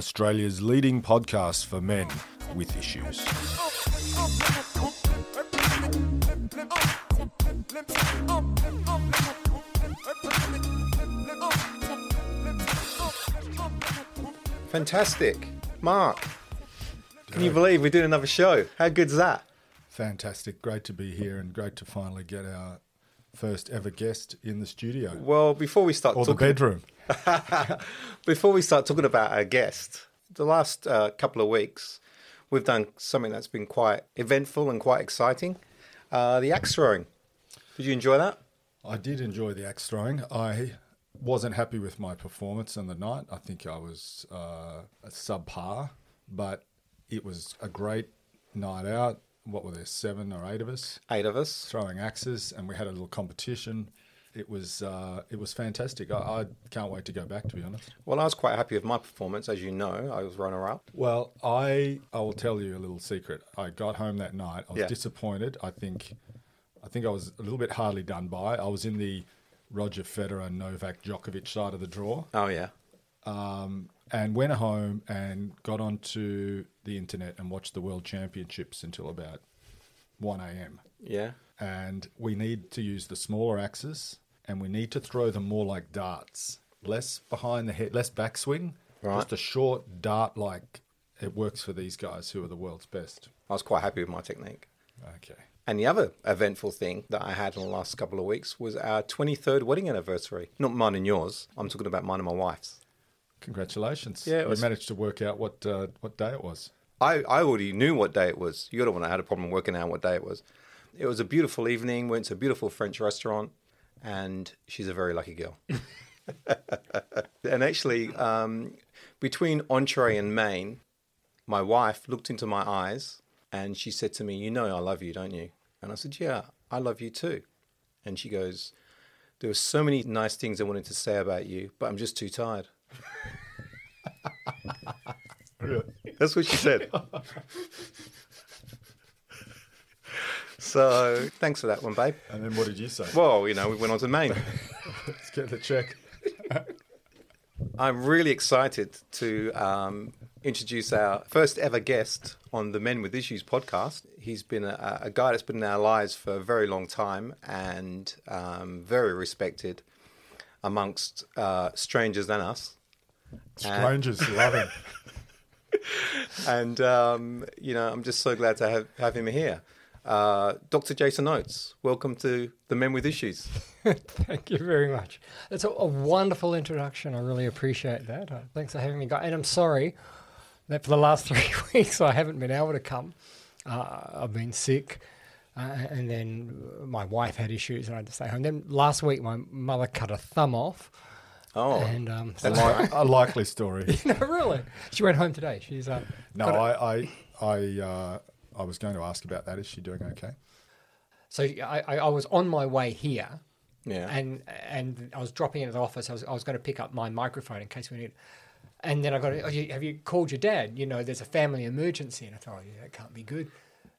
Australia's leading podcast for men with issues. Fantastic. Mark, can you believe we're doing another show? How good's that? Fantastic. Great to be here and great to finally get our first ever guest in the studio Well, before we start or the bedroom. before we start talking about our guest, the last uh, couple of weeks, we've done something that's been quite eventful and quite exciting. Uh, the axe throwing. Did you enjoy that? I did enjoy the axe throwing. I wasn't happy with my performance on the night. I think I was uh, a subpar, but it was a great night out. What were there, seven or eight of us Eight of us. throwing axes, and we had a little competition. It was uh, it was fantastic. I, I can't wait to go back. To be honest. Well, I was quite happy with my performance, as you know. I was runner up. Well, I I will tell you a little secret. I got home that night. I was Yeah. disappointed. I think I think I was a little bit hardly done by. I was in the Roger Federer Novak Djokovic side of the draw, Oh yeah. um, and went home and got onto the internet and watched the World Championships until about one a.m. Yeah. And we need to use the smaller axes, and we need to throw them more like darts, less behind the head, less backswing, Right. just a short dart like. It works for these guys who are the world's best. I was quite happy with my technique. Okay. And the other eventful thing that I had in the last couple of weeks was our 23rd wedding anniversary. Not mine and yours. I'm talking about mine and my wife's. Congratulations. Yeah, it was- managed to work out what uh, what day it was. I, I already knew what day it was. You're the one that had a problem working out what day it was. It was a beautiful evening. Went to a beautiful French restaurant, and she's a very lucky girl. and actually, um, between entree and main, my wife looked into my eyes and she said to me, "You know, I love you, don't you?" And I said, "Yeah, I love you too." And she goes, "There were so many nice things I wanted to say about you, but I'm just too tired." That's what she said. so thanks for that one, babe. And then what did you say? Well, you know, we went on to main. Let's get the check. I'm really excited to um, introduce our first ever guest on the Men with Issues podcast. He's been a, a guy that's been in our lives for a very long time and um, very respected amongst uh, strangers than us. Strangers love him. And, um, you know, I'm just so glad to have, have him here. Uh, Dr. Jayson Oates, welcome to the Men with Issues. Thank you very much. That's a, a wonderful introduction. I really appreciate that. Uh, thanks for having me, guys. And I'm sorry that for the last three weeks I haven't been able to come. Uh, I've been sick, uh, and then my wife had issues, and I had to stay home. Then last week my mother cut a thumb off, Oh, and um, so, Like, a likely story. no, really, she went home today. She's uh, No, got a- I I I, uh, I was going to ask about that. Is she doing okay? so I, I I was on my way here. yeah. and and I was dropping into the office. I was I was going to pick up my microphone in case we need. And then I got, oh, you, have you called your dad? You know, there's a family emergency, and I thought, oh, yeah, that can't be good.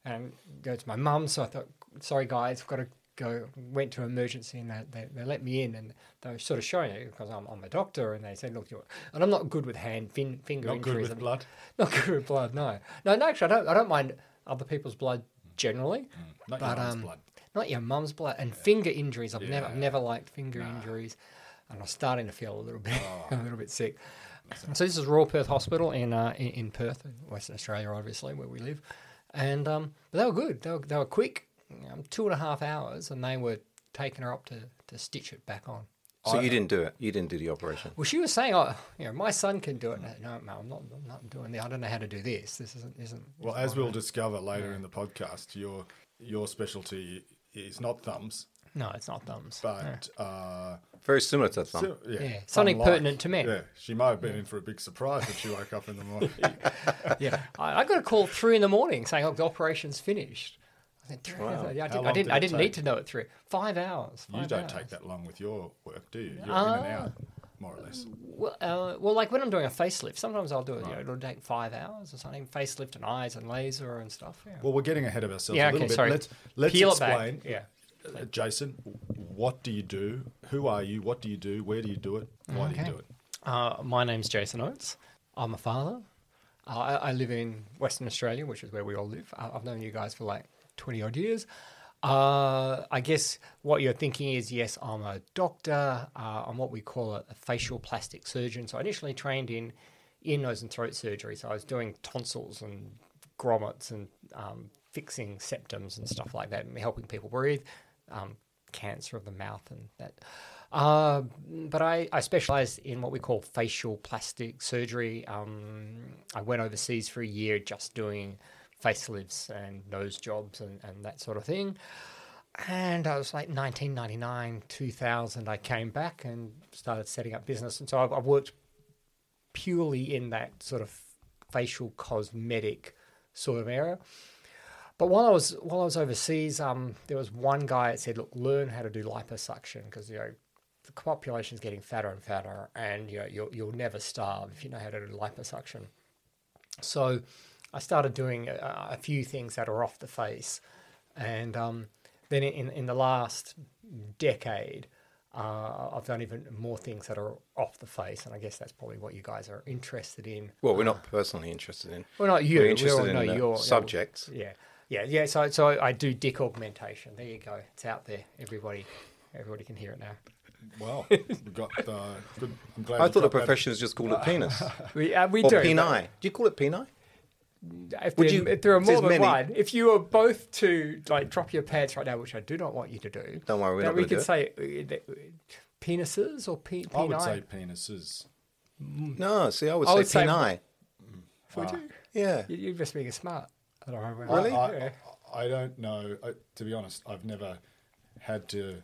And go to my mum, so I thought, sorry guys, I've got to go. Went to emergency, and they, they, they let me in, and they were sort of showing it because I'm, I'm a doctor, and they said, look, you're, and I'm not good with hand fin, finger Not good injuries. with I'm- blood. Not good with blood. No, no, no. Actually, I don't. I don't mind other people's blood generally. Not your But, mum's um, blood. Not your mum's blood and finger injuries. I've never, I've never liked finger injuries, and I'm starting to feel a little bit, Oh. a little bit sick. So this is Royal Perth Hospital in, uh, in in Perth, Western Australia, obviously where we live, and um, but they were good. They were, they were quick, um, two and a half hours, and they were taking her up to, to stitch it back on. So you didn't do it. You didn't do the operation. Well, she was saying, "Oh, you know, my son can do it." No, no, I'm not. I'm not doing that. I don't know how to do this. This isn't. Isn't. Well, as we'll discover later in the podcast, your your specialty is not thumbs, No, it's not thumbs. but uh, Very similar to thumb. so- yeah, Yeah, something unlike- pertinent to me. Yeah, she might have been in for a big surprise when she woke up in the morning. yeah, I, I got a call three in the morning saying, "Oh, the operation's finished." I three Wow. Yeah, I, did, I didn't. did I didn't need to know it three. Five hours. you don't hours. take that long with your work, do you? You're in and Ah. out, more or less. Well, uh, well, like when I'm doing a facelift, sometimes I'll do it. You know, it'll take five hours or something. Facelift and eyes and laser and stuff. Yeah. Well, we're getting ahead of ourselves Yeah, a little okay, bit. sorry. Let's let's Peel it back. explain. Yeah. Uh, Jayson, what do you do? Who are you? What do you do? Where do you do it? Why do you do it? Uh, my name's Jayson Oates. I'm a father. Uh, I, I live in Western Australia, which is where we all live. I- I've known you guys for like 20 odd years. Uh, I guess what you're thinking is yes, I'm a doctor. Uh, I'm what we call a, a facial plastic surgeon. So I initially trained in ear, nose, and throat surgery. So I was doing tonsils and grommets and um, fixing septums and stuff like that, and helping people breathe, um, cancer of the mouth and that. Uh, but I, I specialized in what we call facial plastic surgery. Um, I went overseas for a year just doing facelifts and nose jobs and, and that sort of thing. And I was like 1999, 2000, I came back and started setting up business. And so I've, I've worked purely in that sort of facial cosmetic sort of area. But while I was while I was overseas, um, there was one guy that said, "Look, learn how to do liposuction because you know the population is getting fatter and fatter, and you know you'll you'll never starve if you know how to do liposuction." So I started doing a, a few things that are off the face, and um, then in in the last decade, uh, I've done even more things that are off the face, and I guess that's probably what you guys are interested in. Well, we're not personally interested in. Well, not you. We're we interested all in know the your subjects. Yeah, yeah, yeah. So, so I do dick augmentation. There you go. It's out there. Everybody, everybody can hear it now. Well, we've got uh, good. I'm glad I thought the dropped that. professionals just called it penis We, uh, we or do. peni. Do you call it peni? If, Would there, you- if there are more than many. one, if you were both to like drop your pants right now, which I do not want you to do, Don't worry, we're not we gonna do could it. say uh, uh, penises or pe- I would peni. say penises. No, see, I would I say would say- peni. Would you? Yeah. You- You're just being smart. I don't know. Really? I, Yeah. I, I don't know. I, to be honest, I've never had to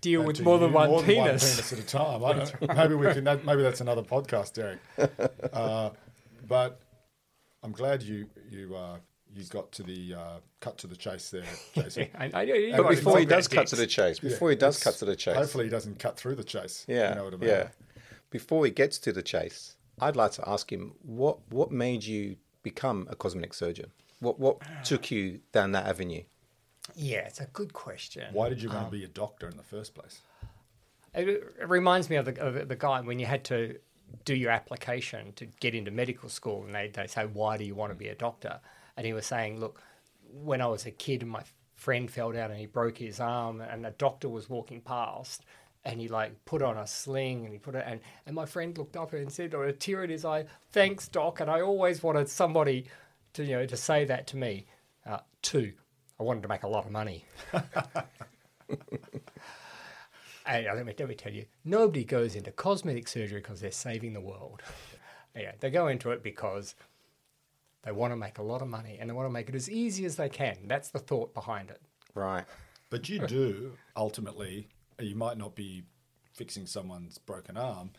Deal with more than one more than penis. penis at a time. I don't, maybe we can. Maybe that's another podcast, Derek. Uh, but I'm glad you you uh, you got to the uh, cut to the chase there, Jayson. I, I, you But before he does at cut to the chase, before he does cut to the chase, Hopefully, he doesn't cut through the chase. yeah, you know what I mean. yeah. Before he gets to the chase, I'd like to ask him what what made you become a cosmetic surgeon? What what took you down that avenue? Yeah, it's a good question. Why did you want to be a doctor in the first place? It, it reminds me of the, of the guy when you had to do your application to get into medical school, and they, they say, Why do you want to be a doctor? And he was saying, Look, when I was a kid, my friend fell down and he broke his arm, and a doctor was walking past. And he like put on a sling and he put it and, and my friend looked up and said, or a tear in his eye, thanks, doc. And I always wanted somebody to you know to say that to me. Uh, two, I wanted to make a lot of money. And uh, let me, let me tell you, nobody goes into cosmetic surgery because they're saving the world. yeah, they go into it because they want to make a lot of money and they want to make it as easy as they can. That's the thought behind it. Right. But you do ultimately. You might not be fixing someone's broken arm,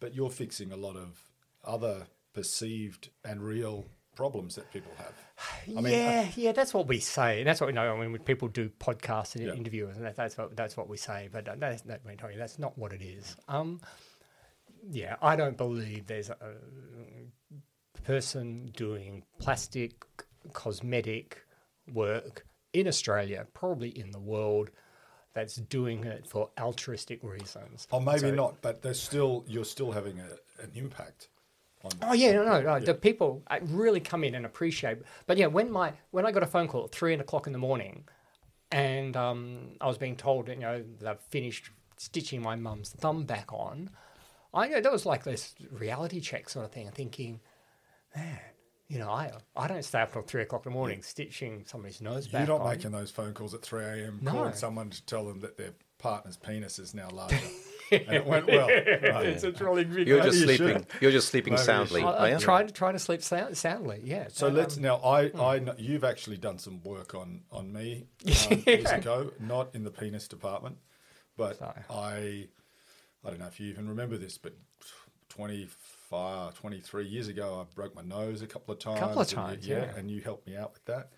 but you're fixing a lot of other perceived and real problems that people have. I mean, yeah, yeah, that's what we say. And that's what we know. I mean, when people do podcasts and Yeah. interviews, and that, that's what that's what we say. But that, that's, that, let me tell you, that's not what it is. Um, yeah, I don't believe there's a person doing plastic cosmetic work in Australia, probably in the world, that's doing it for altruistic reasons. Or maybe So- not, but there's still you're still having a, an impact. Oh yeah, no, no, no. The people uh, really come in and appreciate. But yeah, when my when I got a phone call at three o'clock in the morning, and um, I was being told, you know, that I've finished stitching my mum's thumb back on, I know that was like this reality check sort of thing. Thinking, man, you know, I I don't stay up till three o'clock in the morning stitching somebody's nose back. You're not on. making those phone calls at 3 a.m. No. calling someone to tell them that their partner's penis is now larger. and it went well. Right. it's, it's really big. You're just you sleeping. should. You're just sleeping Maybe soundly. I, I'm trying to trying to sleep sound, soundly. Yeah. So but, let's um, now. I, I know, you've actually done some work on on me um, years ago, not in the penis department, but Sorry. I I don't know if you even remember this, but 25, 23 years ago, I broke my nose a couple of times. Couple of and you- times, yeah. and you helped me out with that.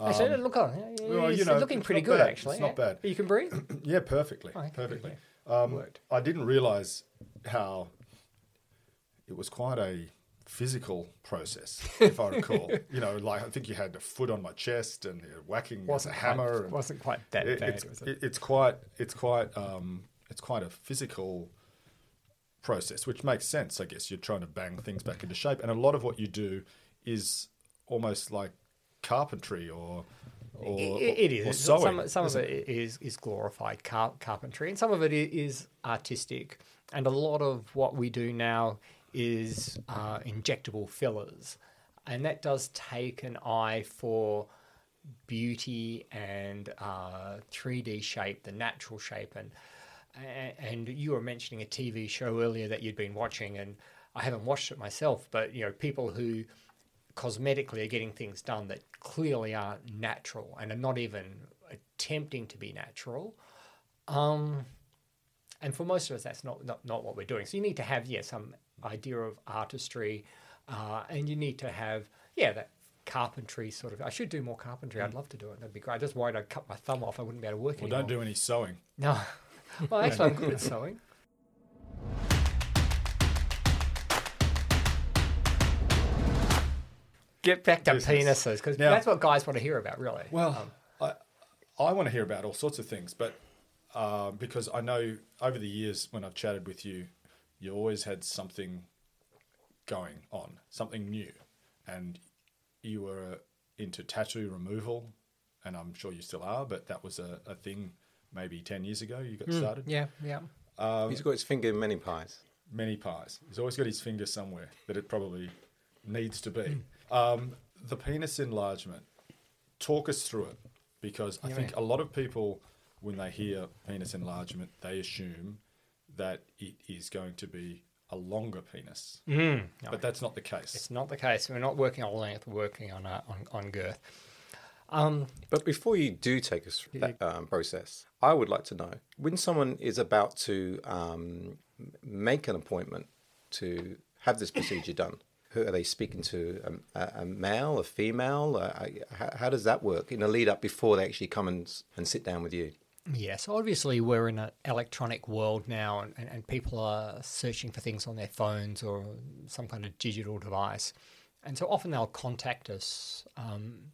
Actually, look on. well, It's you know, looking pretty good, bad. actually. It's not yeah. bad. You can breathe. Yeah, perfectly, Okay, perfectly. good. Um. I didn't realise how it was quite a physical process, if I recall. you know, like I think you had a foot on my chest and you're whacking with a hammer. Quite, and wasn't quite that it- bad. it's, was it? it- it's quite it's quite um, it's quite a physical process, which makes sense. I guess you're trying to bang things back into shape, and a lot of what you do is almost like carpentry or or It- it or sewing. some some of isn't it is is glorified car- carpentry, and some of it is artistic. And a lot of what we do now is uh, injectable fillers, and that does take an eye for beauty and uh, 3D shape, the natural shape, and and you were mentioning a TV show earlier that you'd been watching, and I haven't watched it myself, but you know people who cosmetically are getting things done that clearly aren't natural and are not even attempting to be natural. Um, and for most of us, that's not, not, not what we're doing. So you need to have, yeah, some idea of artistry, uh, and you need to have, yeah, that carpentry sort of. I should do more carpentry. I'd love to do it. That'd be great. I just worried I'd cut my thumb off. I wouldn't be able to work Well, anymore. don't do any sewing. No. Well, actually, I'm good at sewing. Get back to Business. penises because that's what guys want to hear about, really. Well, um, I I want to hear about all sorts of things, but uh, because I know over the years when I've chatted with you, you always had something going on, something new, and you were uh, into tattoo removal, and I'm sure you still are, but that was a, a thing maybe ten years ago. You got hmm, started. yeah, yeah. Um, He's got his finger in many pies. many pies. He's always got his finger somewhere that it probably needs to be. Hmm. Um, the penis enlargement. Talk us through it because I Yeah, think yeah. a lot of people, when they hear penis enlargement, they assume that it is going to be a longer penis, No, but that's not the case. it's not the case. We're not working on length. We're working on uh, on, on girth. Um, But before you do take us through that um, process, I would like to know when someone is about to um, make an appointment to have this procedure done, who are they speaking to? A, a, a male, a female? Uh, how, how does that work in the lead up before they actually come and, and sit down with you? Yes, obviously we're in an electronic world now, and, and, and people are searching for things on their phones or some kind of digital device, and so often they'll contact us um,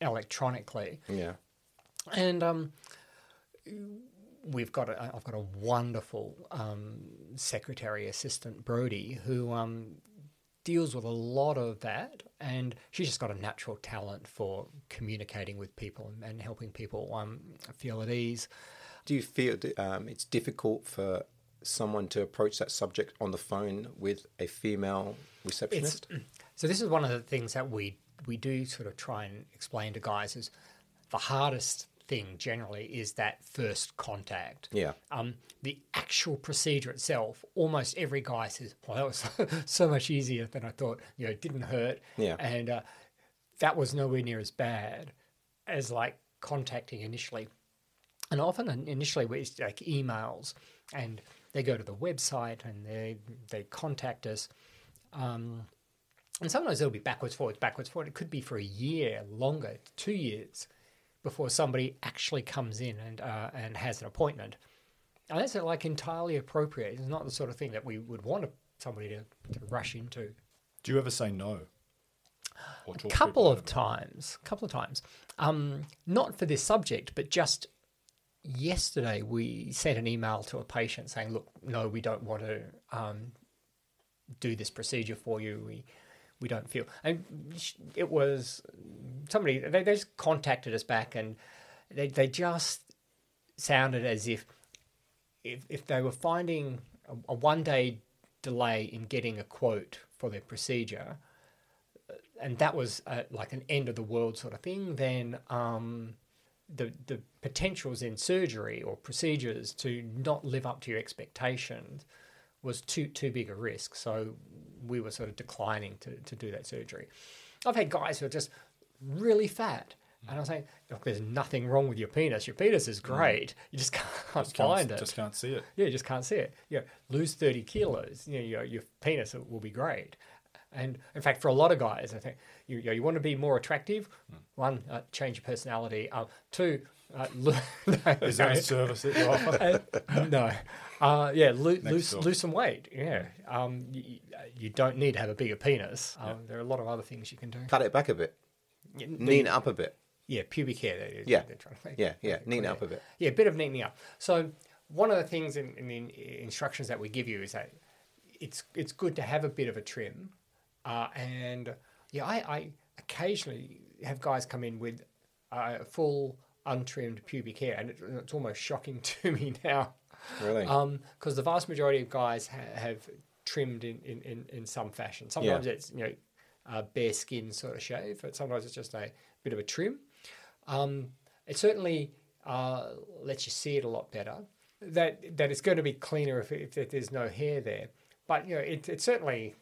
electronically, Yeah. and um, we've got a, I've got a wonderful um, secretary assistant Brody who um, deals with a lot of that, and she's just got a natural talent for communicating with people and, helping people um, feel at ease. Do you feel um, it's difficult for someone to approach that subject on the phone with a female receptionist? So this is one of the things that we we do sort of try and explain to guys is the hardest thing generally is that first contact. Yeah. Um, the actual procedure itself, almost every guy says, "Well, that was so much easier than I thought. You know, it didn't hurt, Yeah. and uh, that was nowhere near as bad as like contacting initially." And often in- initially it's like emails, and they go to the website and they they contact us. Um, and sometimes it'll be backwards, forwards, backwards, forward. It could be for a year, longer, two years, before somebody actually comes in and uh, and has an appointment. And that's like entirely appropriate. It's not the sort of thing that we would want somebody to, to rush into. Do you ever say no? A couple of times, couple of times. Um, not for this subject, but just yesterday we sent an email to a patient saying, "Look, no, we don't want to um, do this procedure for you. We we don't feel." And it was somebody they, they just contacted us back, and they they just sounded as if if if they were finding a, a one day delay in getting a quote for their procedure and that was uh, like an end of the world sort of thing, then um, the the potentials in surgery or procedures to not live up to your expectations was too too big a risk. So we were sort of declining to, to do that surgery. I've had guys who are just really fat. And I was saying, look, there's nothing wrong with your penis. Your penis is great. You just can't Just can't, find it. just can't see it. Yeah, you just can't see it. Yeah, lose thirty kilos. You know, your, your penis will be great. And in fact, for a lot of guys, I think you you, know, you want to be more attractive. One, uh, change your personality. Uh, two, uh, lo- Is there a service that you offer? uh, no, uh, yeah, lo- lose lose some weight. Yeah, um, you, you don't need to have a bigger penis. Um, There are a lot of other things you can do. Cut it back a bit. Yeah, Neaten it up a bit. yeah, pubic hair. That is, Yeah. they're trying to make. Yeah, yeah. Neaten it up a bit. Yeah, a bit of neatening up. So one of the things in, in the instructions that we give you is that it's it's good to have a bit of a trim, uh, and yeah, I, I occasionally have guys come in with a full untrimmed pubic hair, and it, it's almost shocking to me now. Really? Because the vast majority of guys ha- have trimmed in, in, in, in some fashion. Sometimes Yeah. it's you know a bare skin sort of shave, but sometimes it's just a bit of a trim. Um, it certainly uh, lets you see it a lot better. That that it's going to be cleaner if, if there's no hair there. But you know, it, it's certainly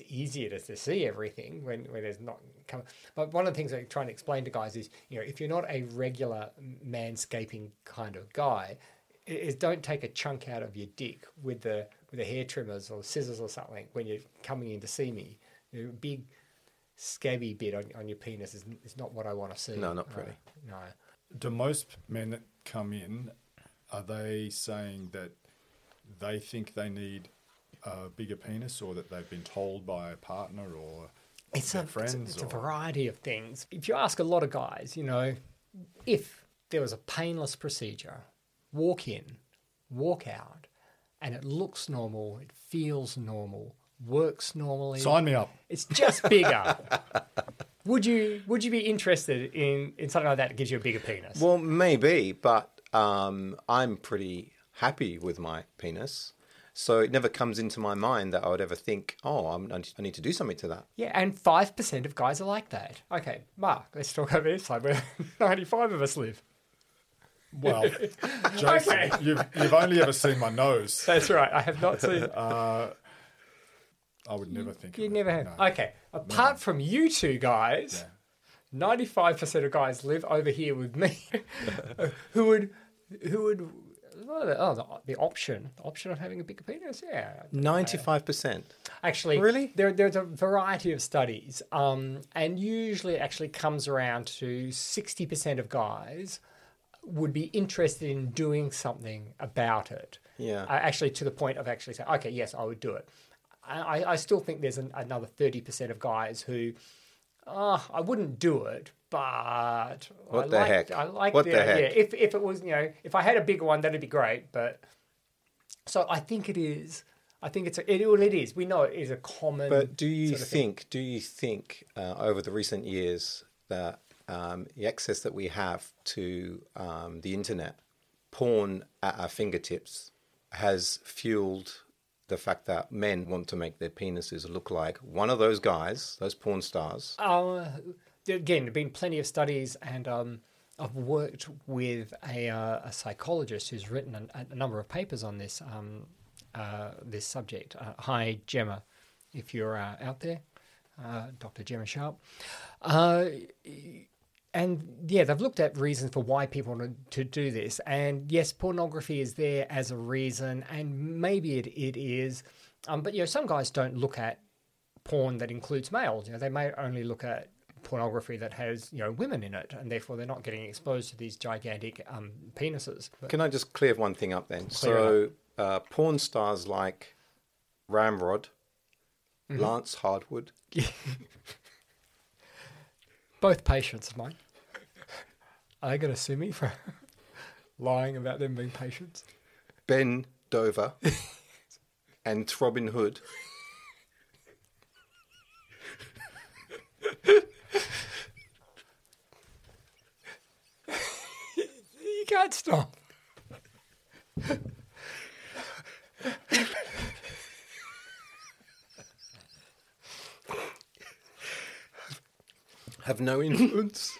it's easier to, to see everything when, when there's not. Come, but one of the things I try and explain to guys is, you know, if you're not a regular manscaping kind of guy, i- is don't take a chunk out of your dick with the with the hair trimmers or scissors or something when you're coming in to see me. You know, big scabby bit on, on your penis is, is not what I want to see. No, not pretty. Uh, no. Do most men that come in are they saying that they think they need a bigger penis, or that they've been told by a partner, or it's their a, friends, it's, a, it's a variety of things. If you ask a lot of guys, you know, if there was a painless procedure, walk in, walk out, and it looks normal, it feels normal, works normally, sign me up. it's just bigger. would you would you be interested in, in something like that that gives you a bigger penis? Well, maybe, but um, I'm pretty happy with my penis. So it never comes into my mind that I would ever think, oh, I'm, I need to do something to that. Yeah, and five percent of guys are like that. Okay, Mark, let's talk over this side where ninety-five of us live. Well, Jayson, Okay. you've you've only ever seen my nose. That's right. I have not seen. Uh, I would never think. You of it, never have. no. Okay, apart from you two guys, ninety-five percent of guys live over here with me, who would, who would, oh, the, oh, the, the option, the option of having a bigger penis. Yeah, 95%. actually, Really? there, there's a variety of studies, um, and usually it actually comes around to sixty percent of guys would be interested in doing something about it. Yeah. Uh, actually, to the point of actually saying, okay, yes, I would do it. I, I- still think there's an, another 30% of guys who, oh, I wouldn't do it, but What I the like, heck? I like What the, the idea. heck? If, if it was, you know, if I had a bigger one, that'd be great. But so I think it is. I think it's a, it, well, it is. We know it is a common. But do you sort of think, do you think uh, over the recent years that um, the access that we have to um, the internet, porn at our fingertips, has fueled the fact that men want to make their penises look like one of those guys, those porn stars? Uh, again, there have been plenty of studies, and um, I've worked with a, uh, a psychologist who's written a, a number of papers on this um, uh, this subject. Uh, hi, Gemma, if you're uh, out there, uh, Dr. Gemma Sharp. And yeah, they've looked at reasons for why people want to do this. And yes, pornography is there as a reason, and maybe it, it is. Um, but you know, some guys don't look at porn that includes males. You know, they may only look at pornography that has you know women in it, and therefore they're not getting exposed to these gigantic um, penises. But Can I just clear one thing up then? So, uh, porn stars like Ramrod, Mm-hmm. Lance Hardwood, both patients of mine. Are they going to sue me for lying about them being patients? Ben Dover, and Robin Hood. You can't stop. have no influence.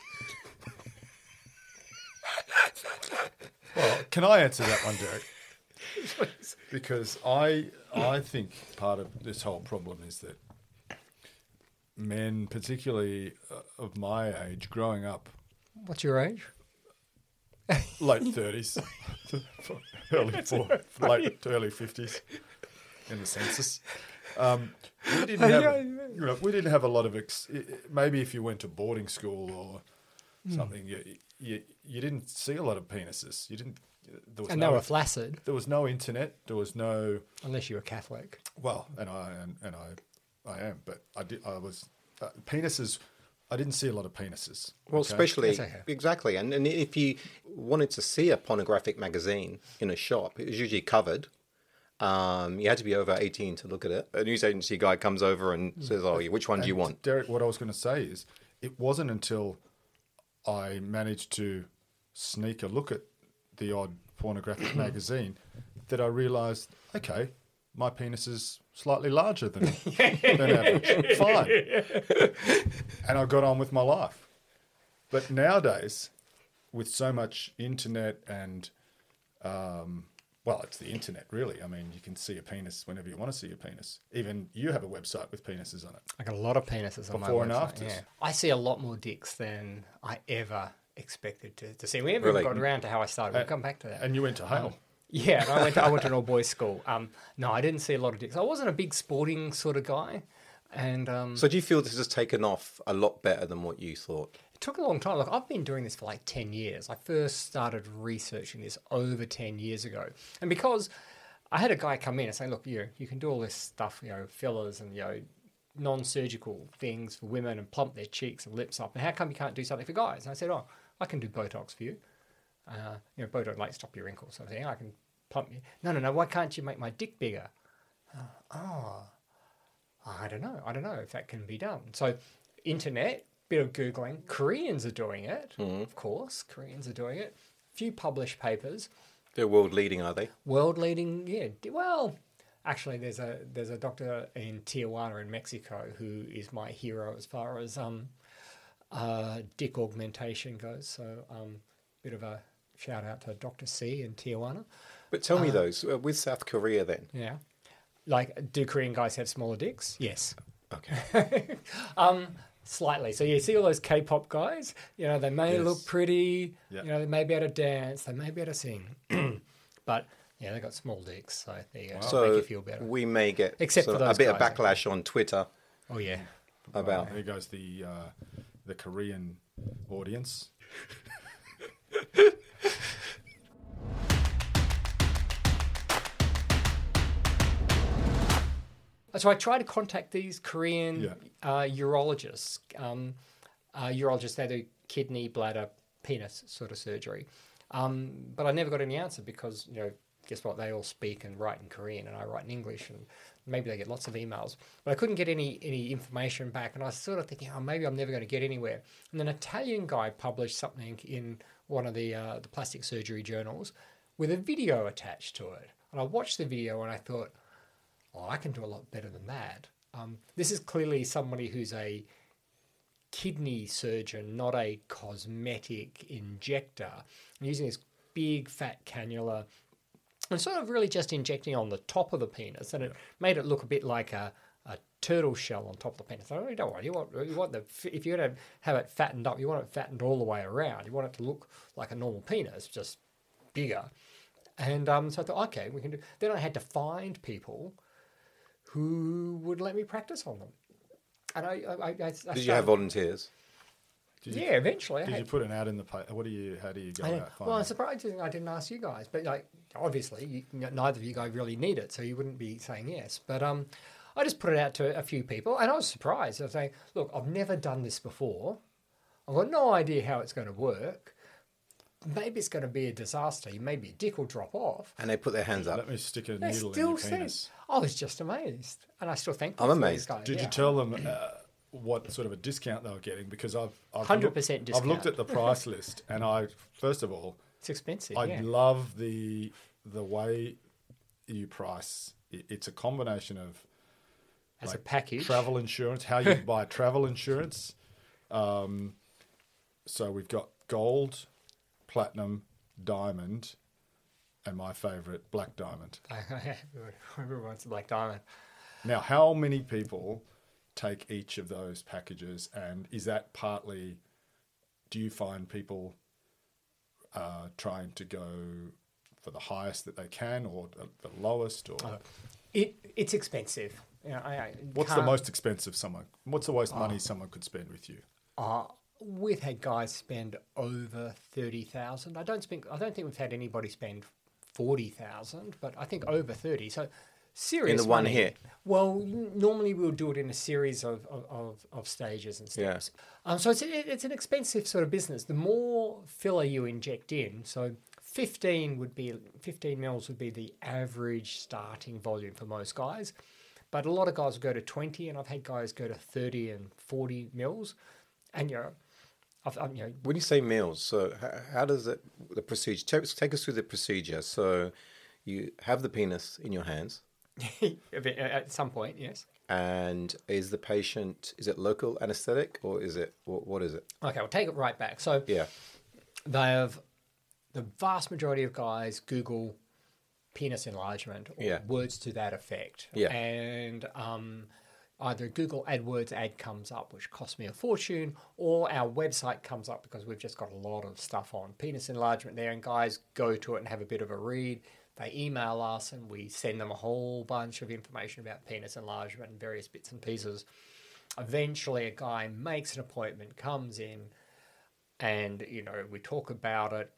Well, can I answer that one, Derek? because I I think part of this whole problem is that men, particularly uh, of my age, growing up What's your age? late thirties, early four, late to early fifties in the census. Um, we didn't have, you know, we didn't have a lot of. Ex- maybe if you went to boarding school or something, you, you you didn't see a lot of penises. You didn't. There was And no, they were flaccid, there was no internet. There was no unless you were Catholic. well, and I and, and I I am, but I did. I was uh, penises I didn't see a lot of penises. Well, okay? especially That's okay. exactly, and, and if you wanted to see a pornographic magazine in a shop, it was usually covered. Um, you had to be over eighteen to look at it. A news agency guy comes over and says, "Oh, which one do you want?" Derek, what I was going to say is, it wasn't until I managed to sneak a look at the odd pornographic magazine that I realised, okay, my penis is slightly larger than, than average. Fine. and I got on with my life. But nowadays, with so much internet and, um, well, it's the internet, really. I mean, you can see a penis whenever you want to see a penis. Even you have a website with penises on it. I got a lot of penises on Before my and website, afters. Yeah. I see a lot more dicks than I ever expected to, to see. We haven't Really? even got around to how I started. We'll come back to that. And you went to Hale. Yeah, I went to, I went to an all boys school. Um, no, I didn't see a lot of dicks. I wasn't a big sporting sort of guy, and um, So, do you feel this has taken off a lot better than what you thought? it took a long time. Look, I've been doing this for like ten years. I first started researching this over ten years ago, and because I had a guy come in and say, "Look, you you can do all this stuff, you know, fillers and you know." Non-surgical things for women and plump their cheeks and lips up. And how come you can't do something for guys? And I said, "Oh, I can do Botox for you. Uh, you know, Botox like stop your wrinkles sort of thing. I can pump you. No, no, no. Why can't you make my dick bigger? Uh, oh, I don't know. I don't know if that can be done. So, internet, bit of googling. Koreans are doing it, of course. Koreans are doing it. A Few published papers. They're world leading, are they? World leading, yeah. Well, actually, there's a there's a doctor in Tijuana in Mexico who is my hero as far as um, uh, dick augmentation goes. So, um, bit of a shout out to Doctor C in Tijuana. But tell me those uh, with South Korea then. Yeah, like do Korean guys have smaller dicks? Yes. Okay. Um, slightly. So you see all those K-pop guys. You know, they may Yes. look pretty. Yeah. You know, they may be able to dance. They may be able to sing. but yeah, they got small dicks. So there you go. so Make you feel better. we may get Except for those a bit of guys, backlash on Twitter oh yeah. about. There goes the uh, the Korean audience. So I tried to contact these Korean Yeah. uh, urologists. Um, uh, urologists, they do kidney, bladder, penis sort of surgery. Um, but I never got any answer because, you know, guess what? They all speak and write in Korean and I write in English and maybe they get lots of emails. But I couldn't get any, any information back and I was sort of thinking, oh, maybe I'm never going to get anywhere. And an Italian guy published something in one of the, uh, the plastic surgery journals with a video attached to it. And I watched the video and I thought, oh, I can do a lot better than that. Um, this is clearly somebody who's a kidney surgeon, not a cosmetic injector. I'm using this big fat cannula and sort of really just injecting on the top of the penis, and it made it look a bit like a, a turtle shell on top of the penis. I really don't want you want you want the if you're going to have it fattened up, you want it fattened all the way around. You want it to look like a normal penis, just bigger. And um, so I thought, okay, we can do. Then I had to find people who would let me practice on them. And I, I, I, I Did you have volunteers? Did you, yeah, eventually. I Did had, you put an ad in the paper? What do you? How do you go I know. about well, I'm surprised I didn't ask you guys, but like obviously, you, neither of you guys really need it, so you wouldn't be saying yes. But um, I just put it out to a few people, and I was surprised. I was saying, "Look, I've never done this before. I've got no idea how it's going to work. Maybe it's going to be a disaster. Maybe a dick will drop off." And they put their hands up. Let me stick a They needle in your said, penis. "I was just amazed," and I still thank. I'm them for these amazed. guys, Did yeah. you tell them uh, what sort of a discount they were getting? Because I've I've 100% looked- I've looked at the price list, and I first of all, It's expensive. I yeah. love the the way you price. It's a combination of As a package. travel insurance, how you buy travel insurance. Um, so we've got gold, platinum, diamond, and my favorite, black diamond. Everyone's a black diamond. Now, how many people take each of those packages, and is that partly? Do you find people uh, trying to go for the highest that they can, or the, the lowest, or It it's expensive. You know, I, I what's the most expensive someone? What's the most money someone could spend with you? Uh, we've had guys spend over thirty thousand. I don't think I don't think we've had anybody spend forty thousand, but I think over thirty. So serious in the one money. hit. Well, normally we'll do it in a series of, of, of, stages and Yeah. steps. Um, so it's, it's an expensive sort of business. The more filler you inject in, so 15 would be 15 mils would be the average starting volume for most guys. But a lot of guys will go to 20, and I've had guys go to 30 and 40 mils. And, you know, I've, I've, you know When you say meals, so how, how does it the procedure? Take, take us through the procedure. So you have the penis in your hands, at some point, yes. and is the patient is it local anesthetic or is it what, what is it? Okay, we'll take it right back. So Yeah, they have the vast majority of guys Google penis enlargement or Yeah. words to that effect. Yeah. And um, either Google AdWords ad comes up, which costs me a fortune, or our website comes up because we've just got a lot of stuff on penis enlargement there. And guys go to it and have a bit of a read. They email us and we send them a whole bunch of information about penis enlargement and various bits and pieces. Eventually, a guy makes an appointment, comes in, and you know we talk about it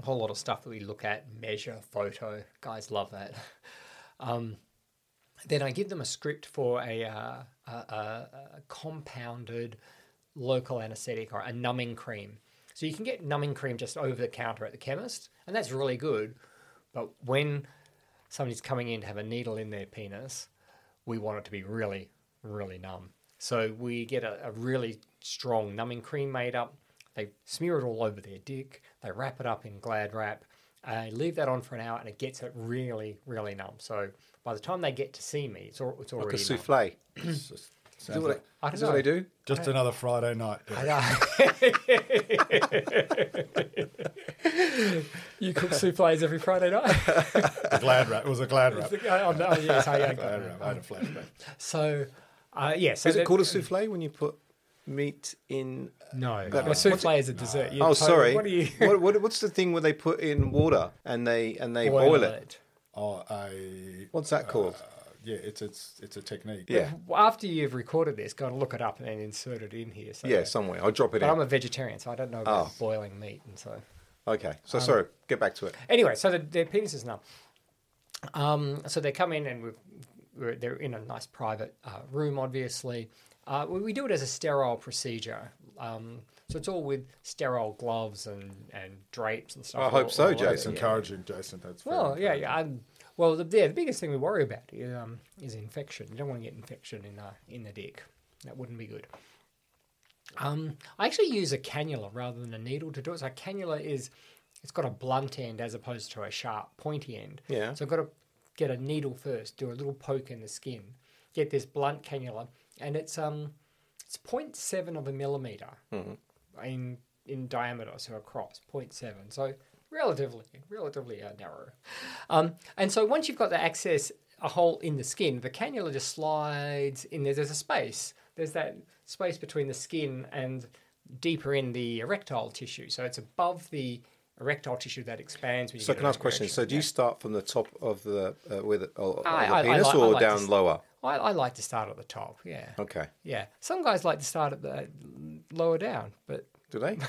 a whole lot of stuff that we look at measure photo guys love that um, then i give them a script for a, uh, a, a, compounded local anesthetic or a numbing cream so you can get numbing cream just over the counter at the chemist and that's really good but when somebody's coming in to have a needle in their penis we want it to be really, really numb. So we get a, a really strong numbing cream made up. They smear it all over their dick. They wrap it up in Glad wrap. Uh, leave that on for an hour, and it gets it really, really numb. So by the time they get to see me, it's, all, it's already like a souffle. It's just- Is that what, like I don't is that what they do? just another Friday night. I know. you cook souffles every Friday night. A glad wrap. It was a glad wrap. oh, no, yes, I, I got Glad it. wrap. I had a flashback. So, uh, yeah. So Is it called a souffle when you put meat in? No, That- a souffle is a dessert. You oh, sorry. What are you? what, what, what's the thing where they put in water and they and they Boil boil, it? it. Oh, a What's that called? uh, yeah, it's it's it's a technique. Yeah. Well, after you've recorded this, go and look it up and then insert it in here. So yeah, somewhere. I'll drop it in. But in. I'm a vegetarian, so I don't know about Oh. boiling meat, and so Okay, so Um, sorry. Get back to it. anyway, so the, their penis is numb. Um, so they come in and we've, we're, they're in a nice private uh, room, obviously. Uh, we, we do it as a sterile procedure. Um, so it's all with sterile gloves and, and drapes and stuff. I hope all- so, all Jayson. It's it. encouraging, Jayson. That's very Well, yeah, yeah. I'm, well, the, yeah, the biggest thing we worry about is, um, is infection. You don't want to get infection in the in the dick. That wouldn't be good. Um, I actually use a cannula rather than a needle to do it. So a cannula is it's got a blunt end as opposed to a sharp pointy end. Yeah. So I've got to get a needle first, do a little poke in the skin, get this blunt cannula, and it's um it's 0.7 of a millimeter in in diameter, so across 0.7. So relatively relatively uh, narrow. Um, and so once you've got the access a hole in the skin, the cannula just slides in there. There's a space. There's that space between the skin and deeper in the erectile tissue. So it's above the erectile tissue that expands. When you So get can I ask a question? So do you start from the top of the uh, with uh, of I- the I- I penis like- I or like down s- lower? I, I like to start at the top. Yeah. Okay. Yeah. Some guys like to start at the lower down, but Do they?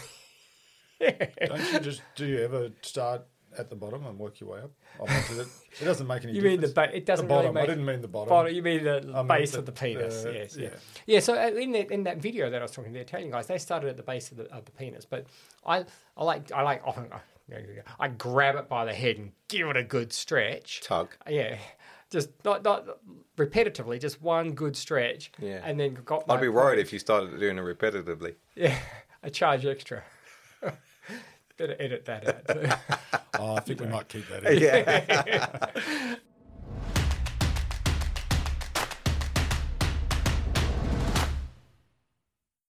Don't you just do you ever start at the bottom and work your way up? I mean, 'cause it, it doesn't make any you mean the ba- it doesn't the bottom. really make I didn't mean the bottom. bottom. You mean the I mean base the- of the penis? the- yes. Yeah. yeah. Yeah. So uh, in that in that video that I was talking to the Italian guys, they started at the base of the of the penis, but I I like I like often I grab it by the head and give it a good stretch. Tug. Yeah. Just not not repetitively, just one good stretch. Yeah. And then got my I'd be worried if you started doing it repetitively. Yeah, I charge extra. Better edit that out. Oh, I think we might keep that in. Yeah.